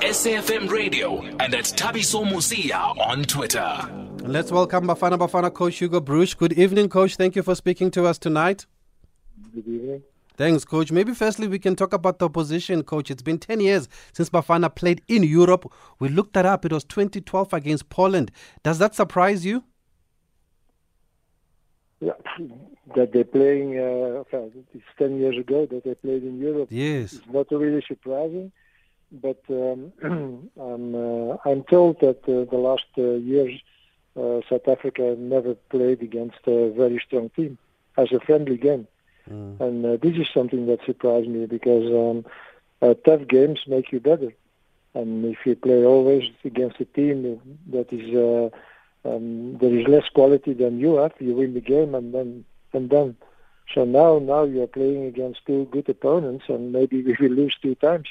SAFM Radio and at Thabiso Mosia on Twitter. Let's welcome Bafana Bafana coach Hugo Broos. Good evening, coach. Thank you for speaking to us tonight. Good evening. Thanks, coach. Maybe firstly we can talk about the opposition, coach. It's been 10 years since Bafana played in Europe. We looked that up. It was 2012 against Poland. Does that surprise you? Yeah, that they're playing, uh, it's 10 years ago that they played in Europe. Yes. It's not really surprising, but um, I'm, uh, I'm told that uh, the last uh, years uh, South Africa never played against a very strong team as a friendly game. Mm. And uh, this is something that surprised me because um, uh, tough games make you better. And if you play always against a team that is uh, um, there is less quality than you have, you win the game and then and then. So now now you are playing against two good opponents and maybe we will lose two times,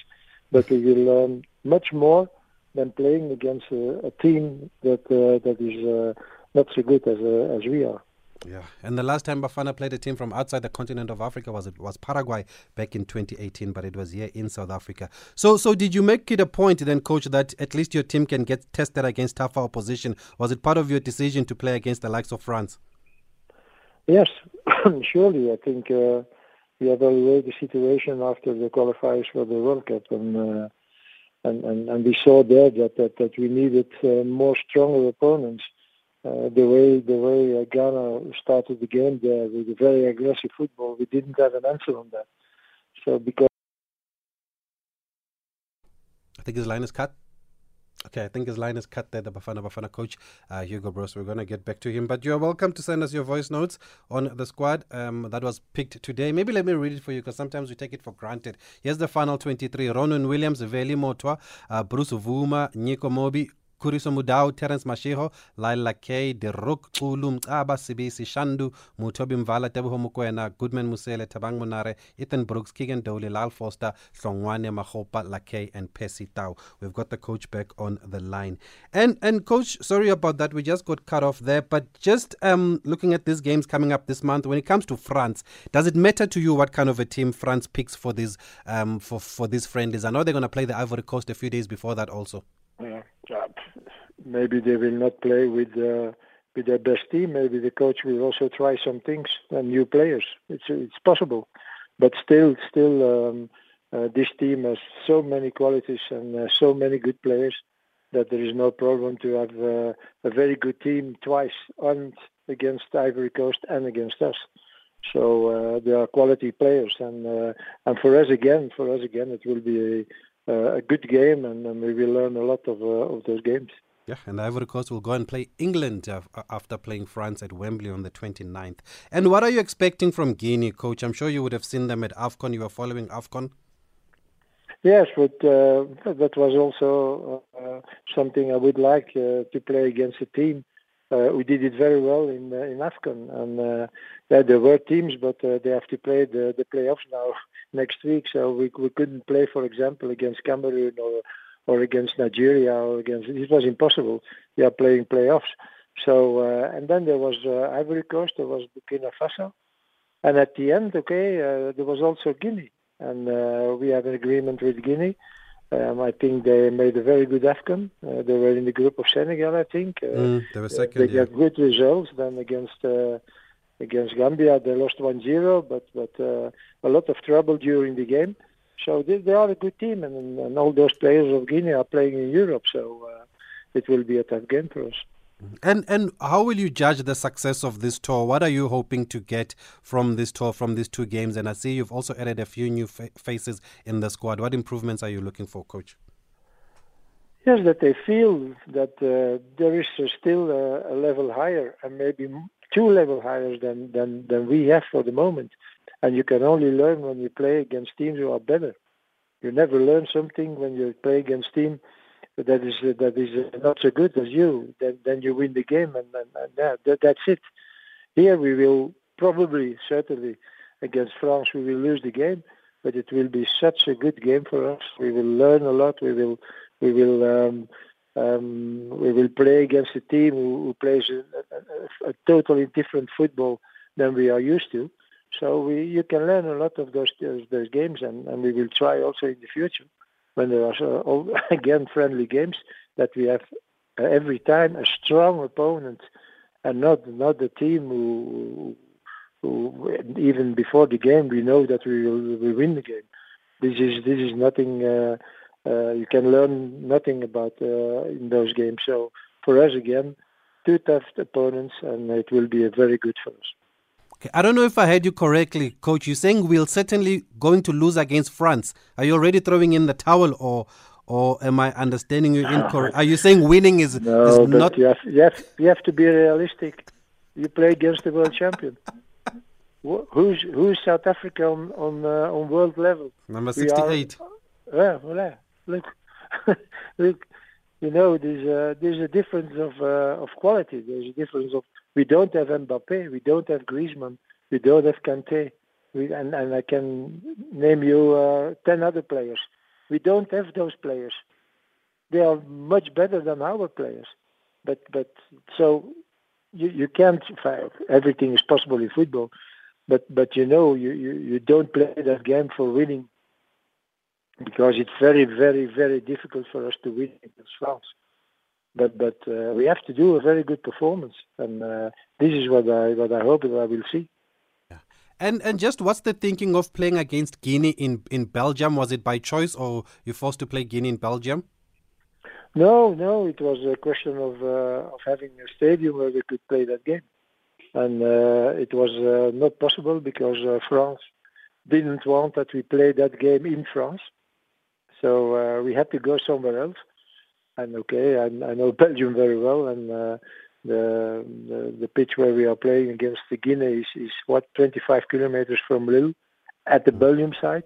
but we will learn much more than playing against a, a team that uh, that is uh, not so good as uh, as we are. Yeah, and the last time Bafana played a team from outside the continent of Africa was was Paraguay back in 2018, but it was here in South Africa. So, so did you make it a point then, coach, that at least your team can get tested against tougher opposition? Was it part of your decision to play against the likes of France? Yes, surely. I think we evaluated the situation after the qualifiers for the World Cup, and uh, and, and and we saw there that that, that we needed uh, more stronger opponents uh, the way the way uh, Ghana started the game there with a very aggressive football, we didn't have an answer on that. So because I think his line is cut. Okay, I think his line is cut there, the Bafana Bafana coach, uh, Hugo Broos. We're going to get back to him. But you're welcome to send us your voice notes on the squad um, that was picked today. Maybe let me read it for you because sometimes we take it for granted. Here's the final 23 Ronwen Williams, Veli Mothwa, uh, Bruce Bvuma, Nico Mobi, Khuliso Mudau, Terrence Mashego, Laila K, Deruk Ulu Mcaba, Sibisi Shandu, Mothobi Mvala, Teboho Mokoena, Goodman Mosele, Thabang Monare, Ethan Brooks, Keagan Dolly, Lyle Foster, Hlongwane Makgopa, Lakay, and Percy Tau. We've got the coach back on the line. And and coach, sorry about that, we just got cut off there, but just um looking at these games coming up this month, when it comes to France, does it matter to you what kind of a team France picks for these um for, for these friendlies? I know they're gonna play the Ivory Coast a few days before that also. Yeah, maybe they will not play with uh, with their best team. Maybe the coach will also try some things and new players. It's it's possible, but still, still, um, uh, this team has so many qualities and uh, so many good players that there is no problem to have uh, a very good team twice and against Ivory Coast and against us. So uh, they are quality players, and uh, and for us again, for us again, it will be a uh, a good game, and, and, we will learn a lot of, uh, of those games. Yeah, and Ivory Coast will go and play England uh, after playing France at Wembley on the 29th. And what are you expecting from Guinea, coach? I'm sure you would have seen them at AFCON. You were following AFCON. Yes, but uh, that was also uh, something I would like uh, to play against a team. we did it very well in in AFCON, and yeah, there were teams, but they have to play the, the playoffs now next week. So we we couldn't play, for example, against Cameroon or or against Nigeria or against. It was impossible. We are playing playoffs. So uh, and then there was uh, Ivory Coast, there was Burkina Faso, and at the end, okay, uh, there was also Guinea, and uh, we have an agreement with Guinea. Um, I think they made a very good AFCON. Uh, they were in the group of Senegal, I think. Uh, mm, they were second. they yeah. got good results. Then against against Gambia. They lost 1-0, but but uh, a lot of trouble during the game. So they, they are a good team, and, and all those players of Guinea are playing in Europe. So uh, it will be a tough game for us. And and how will you judge the success of this tour? What are you hoping to get from this tour, from these two games? And I see you've also added a few new fa- faces in the squad. What improvements are you looking for, coach? Yes, that they feel that uh, there is still a, a, level higher and maybe two level higher than, than, than we have for the moment. And you can only learn when you play against teams who are better. You never learn something when you play against team that is that is not so good as you. Then then you win the game, and, and, and that, that's it. Here we will probably, certainly, against France we will lose the game, but it will be such a good game for us. We will learn a lot. We will we will um, um, we will play against a team who, who plays a, a, a, totally different football than we are used to. So we, you can learn a lot of those those, games, and, and we will try also in the future when there are all, again friendly games that we have uh, every time a strong opponent and not not the team who, who even before the game we know that we will we win the game. This is this is nothing. Uh, uh, you can learn nothing about uh, in those games. So for us again, two tough opponents, and it will be a very good for us. Okay, I don't know if I heard you correctly, Coach. You're saying we're certainly going to lose against France. Are you already throwing in the towel, or or am I understanding you incorrect? Are you saying winning is, no, is but not? You have, you, have, you have to be realistic. You play against the world champion. Who's who's South Africa on on uh, on world level? Number sixty-eight. yeah, well, look, look. You know, there's a, there's a difference of uh, of quality. There's a difference of we don't have Mbappe, we don't have Griezmann, we don't have Kante, and and I can name you uh, ten other players. We don't have those players. They are much better than our players, but but so you you can't. Everything is possible in football, but but you know you, you, you don't play that game for winning because it's very very very difficult for us to win against France. But but uh, we have to do a very good performance, and uh, this is what I what I hope that I will see. And and just what's the thinking of playing against Guinea in, in Belgium? Was it by choice or you forced to play Guinea in Belgium? No, no, it was a question of uh, of having a stadium where we could play that game and uh, it was uh, not possible because uh, France didn't want that we play that game in France. So uh, we had to go somewhere else. And okay, I, I know Belgium very well, and uh, the, the, the pitch where we are playing against the Guinea is, is what 25 kilometers from Lille, at the Belgium side.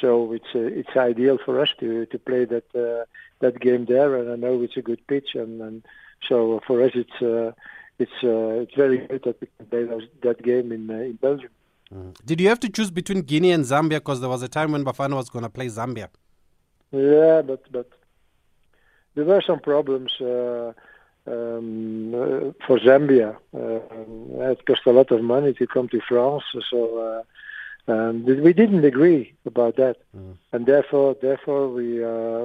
So it's uh, it's ideal for us to to play that that game there, and I know it's a good pitch, and, and so for us it's it's uh, it's very good that we can play those, that game in uh, in Belgium. Mm. Did you have to choose between Guinea and Zambia? Because there was a time when Bafana was going to play Zambia. Yeah, but but there were some problems uh, um, uh, for Zambia. Uh, it cost a lot of money to come to France, so. Uh, um, we didn't agree about that, mm. and therefore, therefore, we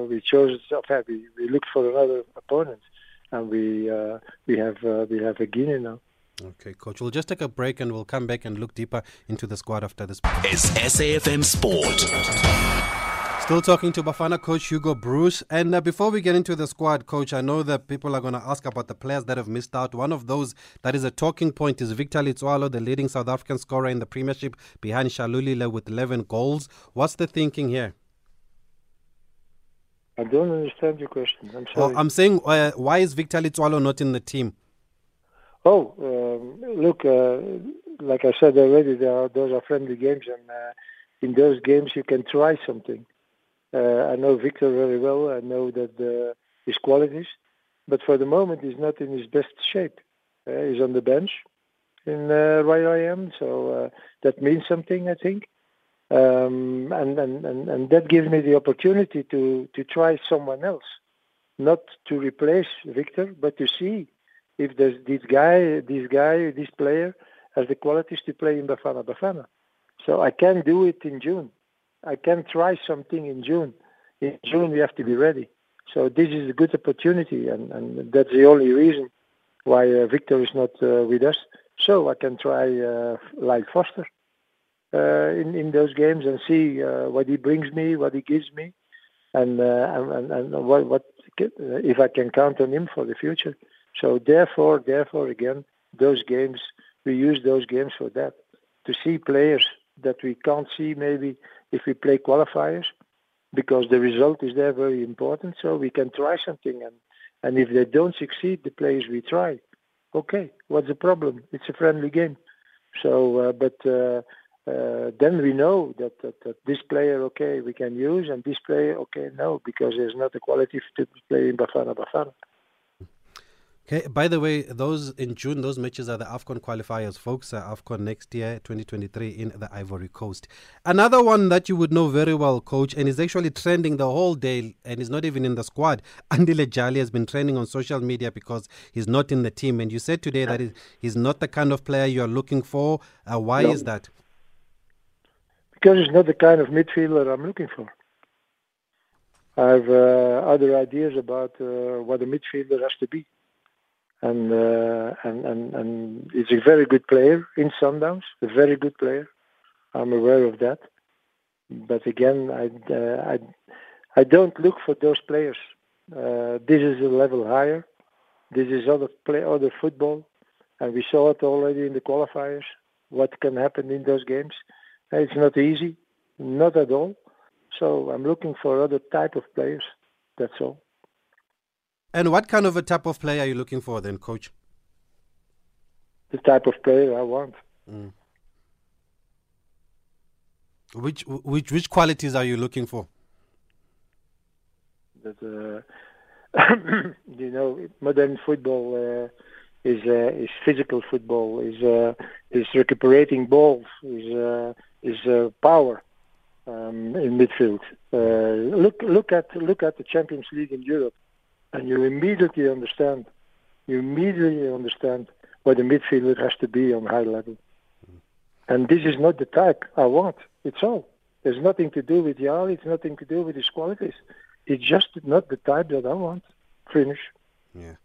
we chose. Okay, we, we looked for another opponent and we uh, we have uh, we have a Guinea now. Okay, coach. We'll just take a break and we'll come back and look deeper into the squad after this. Is SAFM Sport. Still talking to Bafana coach Hugo Broos. And uh, before we get into the squad, coach, I know that people are going to ask about the players that have missed out. One of those that is a talking point is Victor Letsoalo, the leading South African scorer in the Premiership, behind Shalulile with 11 goals. What's the thinking here? I don't understand your question. I'm sorry. I'm saying, uh, why is Victor Letsoalo not in the team? Oh, um, look, uh, like I said already, are, those are friendly games, and uh, in those games you can try something. Uh, I know Victor very well. I know that uh, his qualities, but for the moment he's not in his best shape. Uh, he's on the bench in uh, Royal AM, so that means something, I think. Um, and, and, and, and that gives me the opportunity to, to try someone else, not to replace Victor, but to see if there's this guy, this guy, this player has the qualities to play in Bafana Bafana. So I can do it in June. I can try something in June. In June we have to be ready. So this is a good opportunity, and, and that's the only reason why uh, Victor is not uh, with us. So I can try uh, like Foster. Uh, in in those games and see uh, what he brings me, what he gives me, and uh, and, and what what if I can count on him for the future. So therefore, therefore again, those games we use those games for that to see players that we can't see maybe if we play qualifiers because the result is there very important. So we can try something and and if they don't succeed, the players we try, okay, what's the problem? It's a friendly game. So, uh, but uh, uh, then we know that, that, that, this player, okay, we can use, and this player, okay, no, because there's not the quality to play in Bafana Bafana. Okay, by the way, those in June, those matches are the AFCON qualifiers, folks. Uh, AFCON next year, 2023, in the Ivory Coast. Another one that you would know very well, coach, and is actually trending the whole day and is not even in the squad. Andile Jali has been trending on social media because he's not in the team. And you said today that he's not the kind of player you're looking for. Uh, why no. is that? because he's not the kind of midfielder I'm looking for. I have uh, other ideas about uh, what a midfielder has to be. And, uh, and and and he's a very good player in Sundowns, a very good player. I'm aware of that. But again, I uh, I I don't look for those players. Uh, this is a level higher. This is other play other football, and we saw it already in the qualifiers. What can happen in those games? It's not easy, not at all. So I'm looking for other type of players. That's all. And what kind of a type of player are you looking for then, coach? The type of player I want. Mm. Which which which qualities are you looking for? That uh, you know, modern football uh, is uh, is physical football, is uh, is recuperating balls, is uh, is uh, power um, in midfield. Uh, look look at look at the Champions League in Europe, and you immediately understand. You immediately understand what a midfielder has to be on high level. Mm. And this is not the type I want. It's all. There's nothing to do with Jali. It's nothing to do with his qualities. It's just not the type that I want. Finish. Yeah.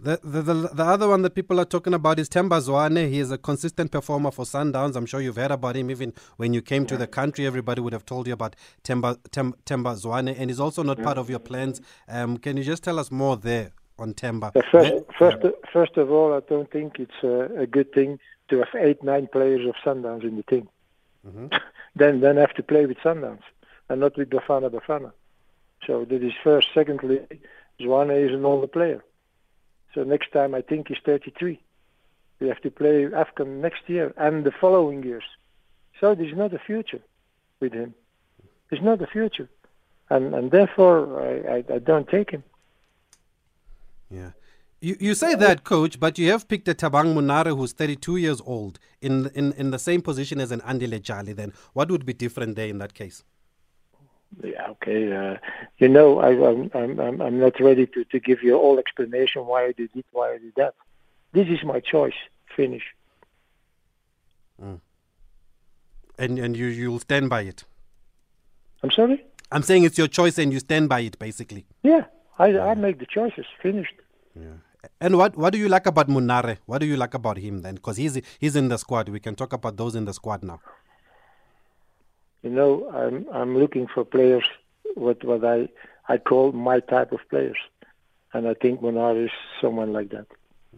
The, the, the, the other one that people are talking about is Themba Zwane. He is a consistent performer for Sundowns. I'm sure you've heard about him even when you came yeah. to the country. Everybody would have told you about Temba, Themba, Themba Zwane, and he's also not yeah. part of your plans. Um, can you just tell us more there on Themba? First, first, first of all, I don't think it's a, a, good thing to have eight, nine players of Sundowns in the team. Mm-hmm. then, then have to play with Sundowns and not with Bafana Bafana. So that is first. Secondly, Zwane is an older player. So next time I think he's 33. We have to play AFCON next year and the following years. So there's not a future with him. There's not a future. And, and therefore, I, I, I don't take him. Yeah. You, you say that, coach, but you have picked a Thabang Monare who's 32 years old in, in, in the same position as an Andile Jali. Then what would be different there in that case? Yeah, okay. Uh, you know, I, am I'm, I'm, I'm not ready to, to give you all explanation why I did it, why I did that. This is my choice. Finish. Mm. And and you you'll stand by it. I'm sorry. I'm saying it's your choice and you stand by it, basically. Yeah, I yeah. I make the choices. Finished. Yeah. And what what do you like about Monare? What do you like about him then? Because he's he's in the squad. We can talk about those in the squad now you know, I'm I'm looking for players what what I I call my type of players, and I think Monare is someone like that.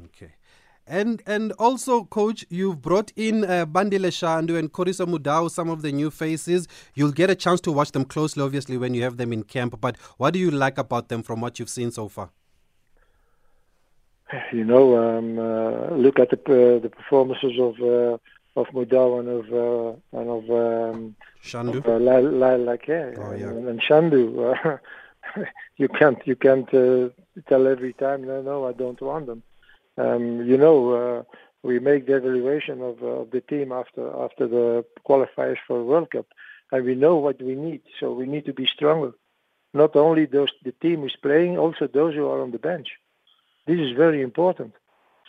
Okay. And and also, coach, you've brought in uh, Bandile Shandu and Khuliso Mudau, some of the new faces. You'll get a chance to watch them closely, obviously, when you have them in camp. But what do you like about them from what you've seen so far? You know, um, uh, look at the uh, the performances of uh, of Mudau and of uh, and of um, Shandu. Uh, la, la, like yeah, oh, yeah. And, and Shandu. Uh, you can't you can't uh, tell every time no no I don't want them. Um, you know uh, we make the evaluation of, uh, of the team after after the qualifiers for World Cup, and we know what we need. So we need to be stronger. Not only those the team is playing, also those who are on the bench. This is very important.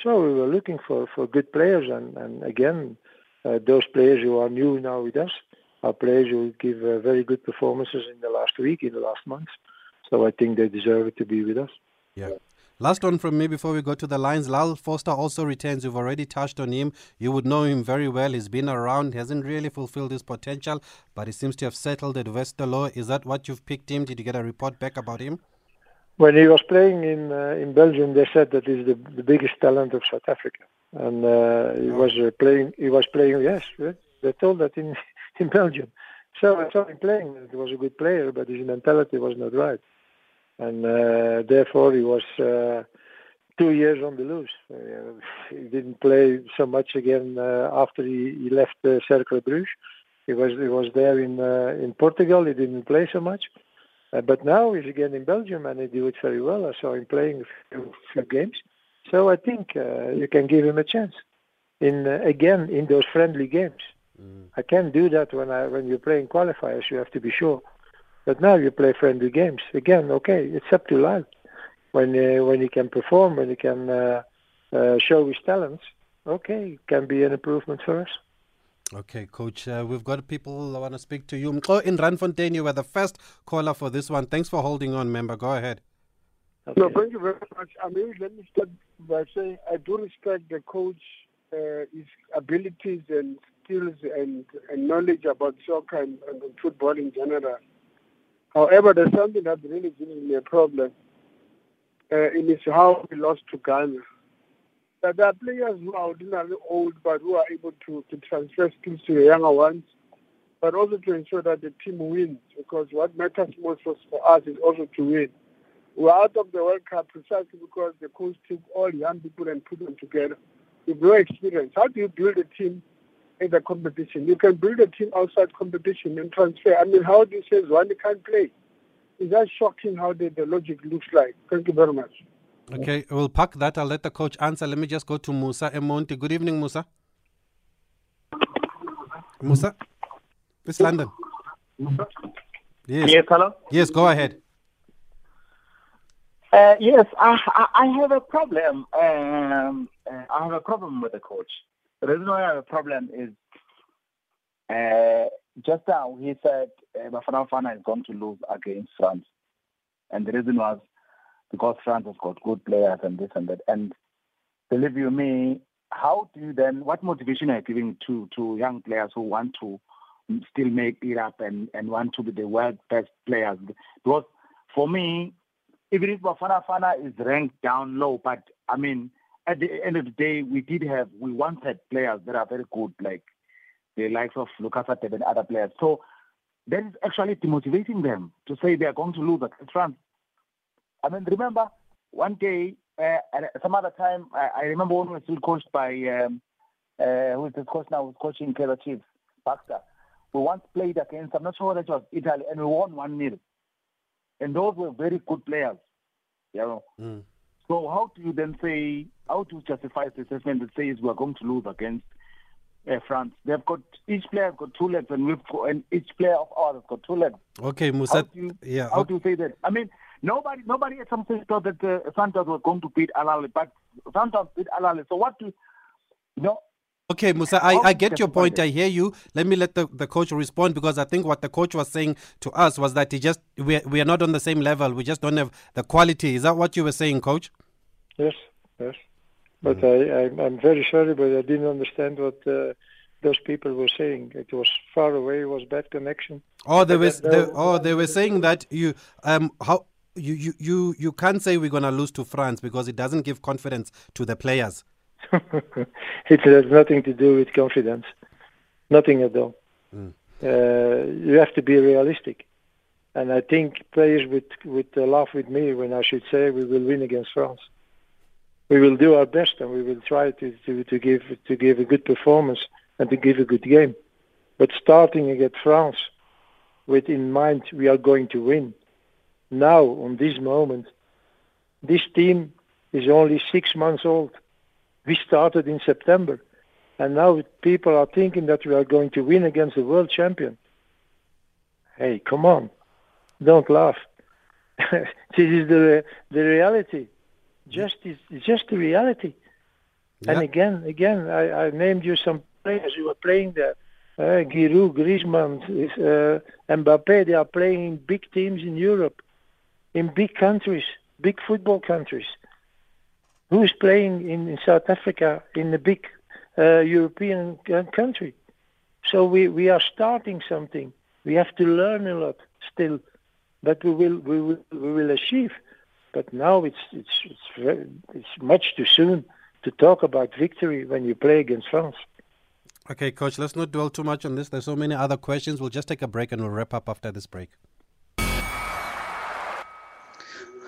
So we were looking for, for good players, and, and again, uh, those players who are new now with us are players who give uh, very good performances in the last week, in the last month. So I think they deserve it to be with us. Yeah. Last one from me before we go to the lines. Lyle Foster also returns. You've already touched on him. You would know him very well. He's been around, hasn't really fulfilled his potential, but he seems to have settled at Westerlo. Is that what you've picked him? Did you get a report back about him? When he was playing in uh, in Belgium, they said that he's the, the biggest talent of South Africa and uh, he oh. was uh, playing. He was playing. Yes, they told that in in Belgium. So I saw him playing. He was a good player, but his mentality was not right, and uh, therefore he was uh, two years on the loose. Uh, he didn't play so much again uh, after he, he left uh, Cercle Bruges. He was he was there in uh, in Portugal. He didn't play so much. Uh, but now he's again in Belgium and he do it very well. I saw him playing a few, few games so I think you can give him a chance. In again in those friendly games, mm. I can't do that when I when you're playing qualifiers. You have to be sure. But now you play friendly games again. Okay, it's up to Lyle. When uh, when he can perform, when he can uh, uh, show his talents, okay, it can be an improvement for us. Okay, coach. Uh, we've got people I want to speak to you. Mko in Randfontein, you were the first caller for this one. Thanks for holding on, member. Go ahead. Okay. No, thank you very much. I mean, let me start by saying I do respect the coach, uh, his abilities and skills and, and knowledge about soccer and, and football in general. However, there's something that really gives me a problem. Uh, it is how we lost to Ghana. That there are players who are ordinarily old but who are able to, to transfer skills to the younger ones, but also to ensure that the team wins because what matters most for us is also to win. We're out of the World Cup precisely because the coach took all young people and put them together with no experience. How do you build a team in the competition? You can build a team outside competition and transfer. I mean, how do you say one can't play? It's just shocking how the, the logic looks like. Thank you very much. Okay, we'll park that. I'll let the coach answer. Let me just go to Musa Emonti. Good evening, Musa. Musa? It's London. Yes. Yes, hello? Yes, go ahead. Uh, yes, I, I have a problem. Um, uh, I have a problem with the coach. The reason why I have a problem is uh, just now he said uh, Bafana Bafana is going to lose against France. And the reason was because France has got good players and this and that. And believe you me, how do you then, what motivation are you giving to, to young players who want to still make it up and, and want to be the world best players? Because for me, even if Bafana Bafana is ranked down low, but I mean, at the end of the day, we did have, we wanted players that are very good, like the likes of Lucas Radebe and other players. So that is actually demotivating them to say they are going to lose against France. I mean, remember one day, uh, some other time, I, I, remember when we were still coached by, um, uh, who is the coach now, who's coaching Kaizer Chiefs, Baxter. We once played against, I'm not sure whether it was Italy, and we won 1 0 and those were very good players. You know. Mm. So how do you then say how to justify the assessment that says we are going to lose against uh, France? They've got each player has got two legs, and we've got, and each player of ours has got two legs. Okay, Musa. How do you, yeah. How okay. do you say that? I mean, nobody nobody at some stage thought that uh, Santos was going to beat Al Ahly, but Santos beat Al Ahly. So what do you know? Okay, Musa, I, I get your point. I hear you. Let me let the, the coach respond because I think what the coach was saying to us was that he just we we are not on the same level. We just don't have the quality. Is that what you were saying, coach? Yes, yes. But mm. I, I am very sorry, but I didn't understand what uh, those people were saying. It was far away. It was bad connection. Oh, there was. They, oh, they were saying that you um how you you you you can't say we're gonna lose to France because it doesn't give confidence to the players. it has nothing to do with confidence. Nothing at all. Mm. Uh, you have to be realistic. And I think players would, would uh, laugh with me when I should say we will win against France. We will do our best and we will try to, to, to, give, to give a good performance and to give a good game. But starting against France with in mind we are going to win, now, on this moment, this team is only six months old. We started in September, and now people are thinking that we are going to win against the world champion. Hey, come on, don't laugh. this is the the reality. Just is just the reality. And again, again, I, I named you some players who are playing there. Uh, Giroud, Griezmann, uh, Mbappe, they are playing in big teams in Europe, in big countries, big football countries who is playing in, in South Africa in a big uh, European country. So we, we are starting something. We have to learn a lot still, but we will we will we will achieve. But now it's it's it's very, it's much too soon to talk about victory when you play against France. Okay, coach, let's not dwell too much on this. There's so many other questions. We'll just take a break and we'll wrap up after this break.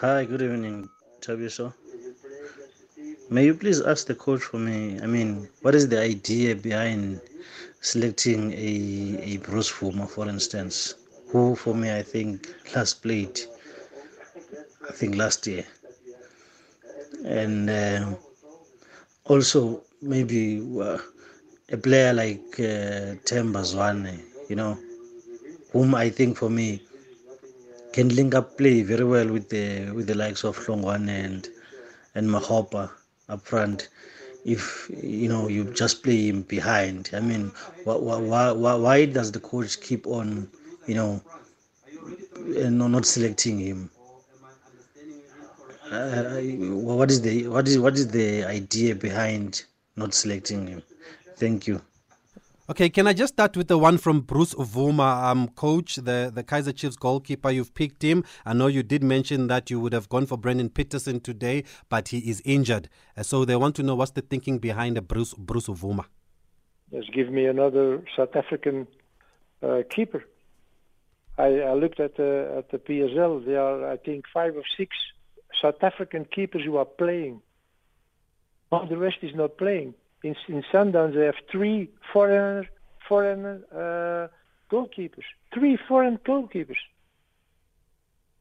Hi, good evening, Thabiso. May you please ask the coach for me? I mean, what is the idea behind selecting a, a Bruce Bvuma, for instance, who for me I think last played, I think last year, and uh, also maybe uh, a player like uh, Themba Zwane, you know, whom I think for me can link up play very well with the with the likes of Hlongwane and and Makgopa up front. if you know you just play him behind. I mean, why why why, why does the coach keep on you know not selecting him? Uh, what is the what is what is the idea behind not selecting him? Thank you. Okay, can I just start with the one from Bruce Bvuma, um, coach, the, the Kaizer Chiefs goalkeeper? You've picked him. I know you did mention that you would have gone for Brandon Petersen today, but he is injured. Uh, so they want to know what's the thinking behind Bruce Bruce Bvuma. Just give me another South African uh, keeper. I, I, looked at the at the PSL. There are, I think, five or six South African keepers who are playing. All the rest is not playing in, in Sundowns they have three foreign foreigner uh, goalkeepers, three foreign goalkeepers.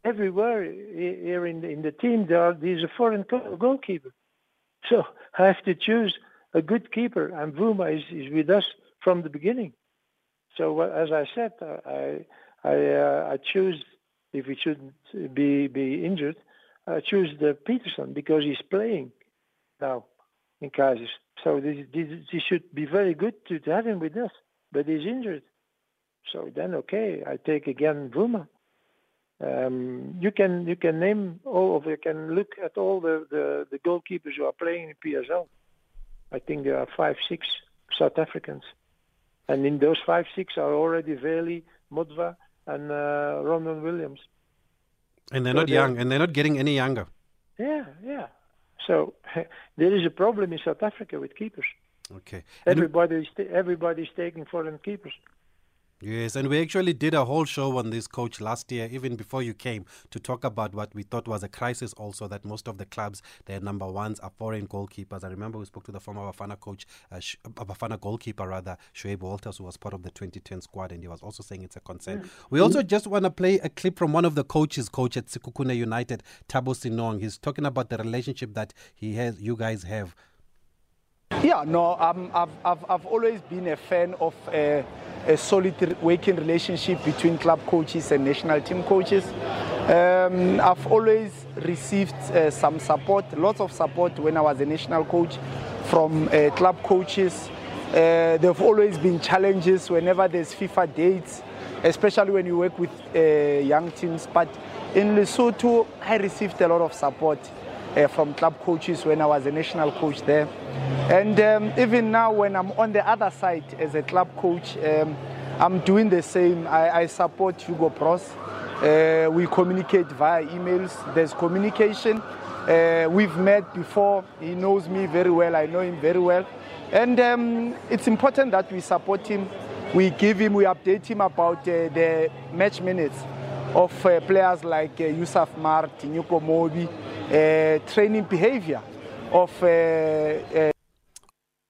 Everywhere here in the, in the team there are there's a foreign goalkeeper. So I have to choose a good keeper, and Bvuma is, is with us from the beginning. So as I said, I I, uh, I choose if he shouldn't be be injured, I choose the Petersen because he's playing now in Kaizers. So this, this, this should be very good to, to have him with us, but he's injured. So then, okay, I take again Bvuma. Um, you can you can name all of you can look at all the, the, the goalkeepers who are playing in PSL. I think there are five six South Africans, and in those five six are already Veli, Mothwa, and uh, Ronwen Williams. And they're so not they're, young, and they're not getting any younger. Yeah, yeah. So there is a problem in South Africa with keepers. Okay. Everybody is everybody is taking foreign keepers. Yes, and we actually did a whole show on this coach last year, even before you came, to talk about what we thought was a crisis also that most of the clubs, their number ones are foreign goalkeepers. I remember we spoke to the former Bafana coach, uh, uh Bafana goalkeeper rather, Shu-Aib Walters, who was part of the 2010 squad, and he was also saying it's a concern. Mm. We also just want to play a clip from one of the coaches, coach at Sekhukhune United, Thabo Senong. He's talking about the relationship that he has, you guys have. Yeah, no, um, I've, I've, I've always been a fan of. Uh, a solid working relationship between club coaches and national team coaches. Um, I've always received uh, some support, lots of support when I was a national coach from uh, club coaches. Uh, there have always been challenges whenever there's FIFA dates, especially when you work with uh, young teams. But in Lesotho, I received a lot of support uh, from club coaches when I was a national coach there. And um, even now, when I'm on the other side as a club coach, um, I'm doing the same. I, I support Hugo Broos. Uh, we communicate via emails. There's communication. Uh, we've met before. He knows me very well. I know him very well. And um, it's important that we support him. We give him, we update him about uh, the match minutes of uh, players like uh, Yusuf Maart, Tinyuko Mobi, training behavior of uh, uh,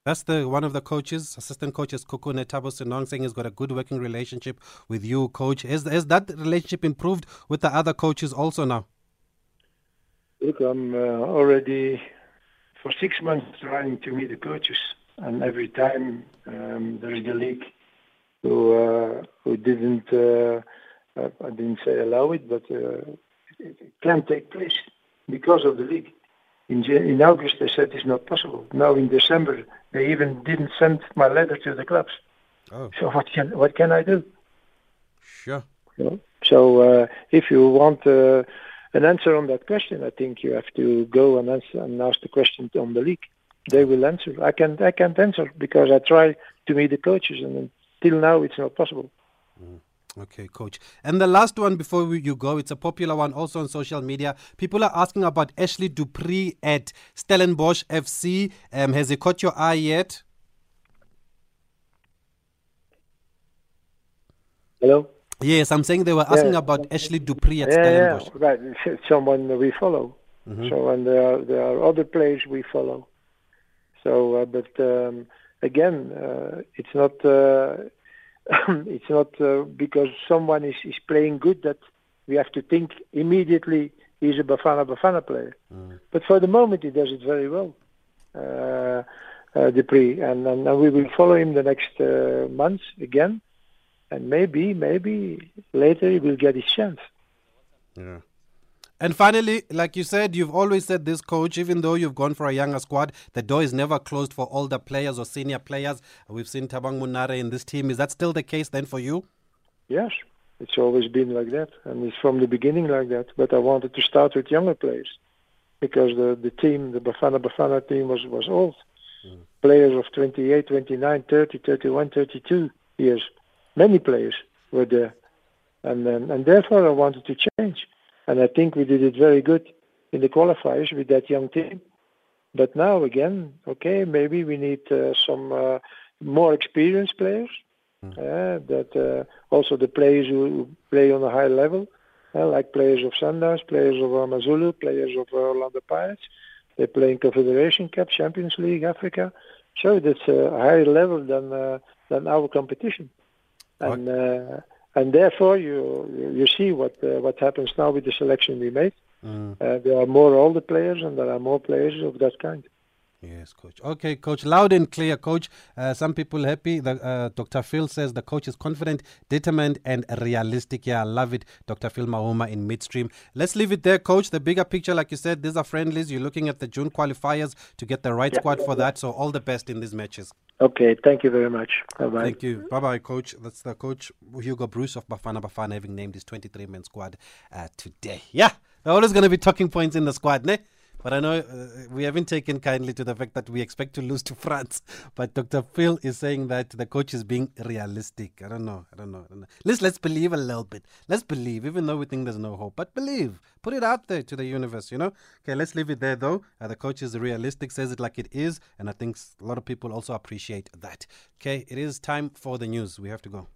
that's the one of the coaches, assistant coaches, Sekhukhune Thabo Senong, saying he's got a good working relationship with you, coach. Has, has that relationship improved with the other coaches also now? Look, I'm uh, already for six months trying to meet the coaches, and every time um, there is the league who uh, who didn't uh, I didn't say allow it, but uh, it, it can take place because of the league. In, in August, they said it's not possible. Now in December, they even didn't send my letter to the clubs. Oh. So what can what can I do? Sure. You know? So uh, if you want uh, an answer on that question, I think you have to go and answer and ask the question on the league. They will answer. I can't I can't answer because I try to meet the coaches and until now it's not possible. Mm. Okay, coach. And the last one before we, you go, it's a popular one also on social media. People are asking about Ashley du Preez at Stellenbosch FC. Um, has he caught your eye yet? Hello? Yes, I'm saying they were asking yeah. about Ashley du Preez at yeah, Stellenbosch. Yeah, right. Someone we follow. Mm-hmm. So, and there are, there are other players we follow. So, uh, but um, again, uh, it's not. Uh, it's not uh, because someone is, is playing good that we have to think immediately he's a Bafana Bafana player. Mm. But for the moment, he does it very well, uh, uh, du Preez, and, and, and we will follow him the next uh, months again, and maybe maybe later he will get his chance. Yeah. And finally, like you said, you've always said this, coach, even though you've gone for a younger squad, the door is never closed for older players or senior players. We've seen Thabang Monare in this team. Is that still the case then for you? Yes, it's always been like that. And it's from the beginning like that. But I wanted to start with younger players because the, the team, the Bafana Bafana team, was, was old. Mm. Players of 28, 29, 30, 31, 32 years. Many players were there. And, and, and therefore I wanted to change. And I think we did it very good in the qualifiers with that young team. But now again, okay, maybe we need uh, some uh, more experienced players. Mm. Uh, that uh, also the players who play on a high level, uh, like players of Sundowns, players of Amazulu, players of Orlando Pirates. They play in Confederation Cup, Champions League, Africa. So that's a higher level than uh, than our competition. And and therefore you you see what uh, what happens now with the selection we made. Mm. Uh, there are more older players and there are more players of that kind. Yes, coach. Okay, coach. Loud and clear, coach. Uh, some people happy. The, uh, Dr. Phil says the coach is confident, determined, and realistic. Yeah, I love it. Dr. Phil Mahoma in midstream. Let's leave it there, coach. The bigger picture, like you said, these are friendlies. You're looking at the June qualifiers to get the right yeah, squad for that. So all the best in these matches. Okay, thank you very much. Bye bye. Thank you. Bye bye, coach. That's the coach Hugo Broos of Bafana Bafana having named his 23 man squad uh, today. Yeah, there are always going to be talking points in the squad, ne? But I know uh, we haven't taken kindly to the fact that we expect to lose to France. But Dr. Phil is saying that the coach is being realistic. I don't know. I don't know. I don't know. Let's let's believe a little bit. Let's believe, even though we think there's no hope. But believe. Put it out there to the universe. You know. Okay. Let's leave it there though. Uh, the coach is realistic. Says it like it is, and I think a lot of people also appreciate that. Okay. It is time for the news. We have to go.